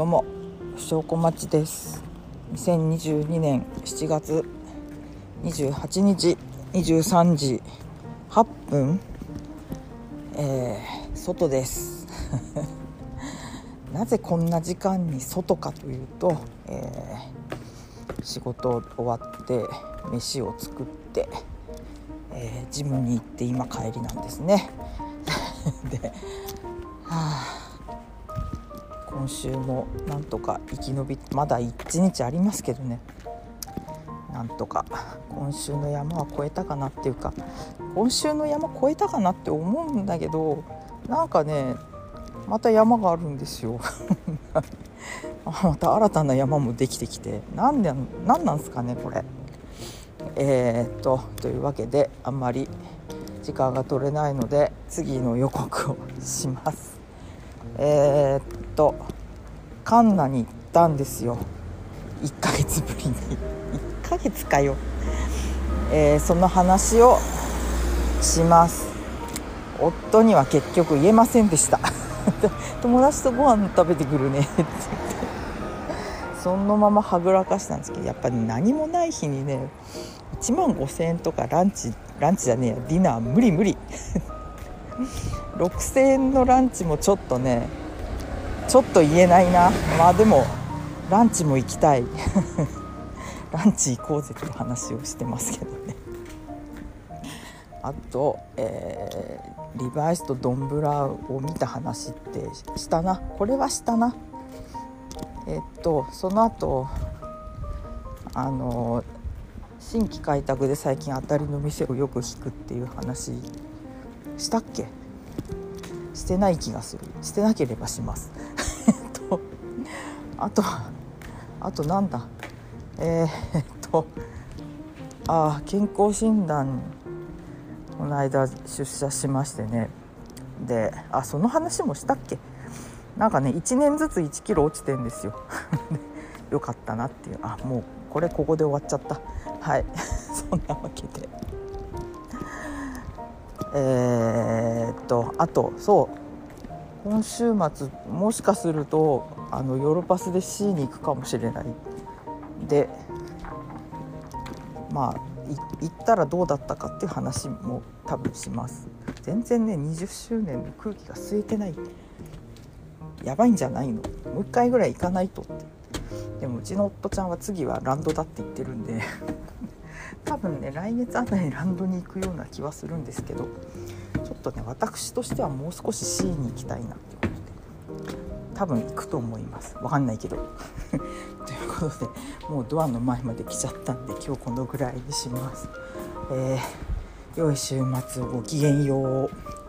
どうも証拠町です。2022年7月28日23時8分えー、外です。なぜこんな時間に外かというと、えー、仕事終わって飯を作って、えー、ジムに行って今帰りなんですね。で、はあ週もなんとか生き延びまだ1日ありますけどね。なんとか今週の山は越えたかなっていうか今週の山越えたかなって思うんだけどなんかねまた山があるんですよ。また新たな山もできてきて何で何なんすかねこれ。えー、っとというわけであんまり時間が取れないので次の予告をします。えー、っとカンナに行ったんですよ。1ヶ月ぶりに。1ヶ月かよ、えー、その話をします。夫には結局言えませんでした。友達とご飯食べてくるね。って言ってそのままはぐらかしたんですけどやっぱり何もない日にね1万5000円とかランチランチじゃねえやディナー無理無理。6000円のランチもちょっとねちょっと言えないな。まあでもランチも行きたい。ランチ行こうぜって話をしてますけどね。あと、えー、リバイスとドンブラを見た話ってしたな。これはしたな。えー、っとその後あの新規開拓で最近当たりの店をよく引くっていう話したっけ？してない気がする。してなければします。あとあとなんだ？えー、っとあ健康診断この間出社しましてね。であその話もしたっけ？なんかね1年ずつ1キロ落ちてんですよ。よかったなっていう。あもうこれここで終わっちゃった。はい。そんなわけで。えー、っとあとそう。今週末もしかするとあのヨーロパスで C に行くかもしれない。でまあ行ったらどうだったかっていう話も多分します。全然ね20周年の空気が吸えてない。やばいんじゃないの。もう一回ぐらい行かないとって。でもうちの夫ちゃんは次はランドだって言ってるんで。多分ね来月あたりランドに行くような気はするんですけどちょっとね私としてはもう少し C に行きたいなって。こと多分行くと思います。分かんないけど。ということでもうドアの前まで来ちゃったんで今日このぐらいにします、えー、良い週末をごきげんよう。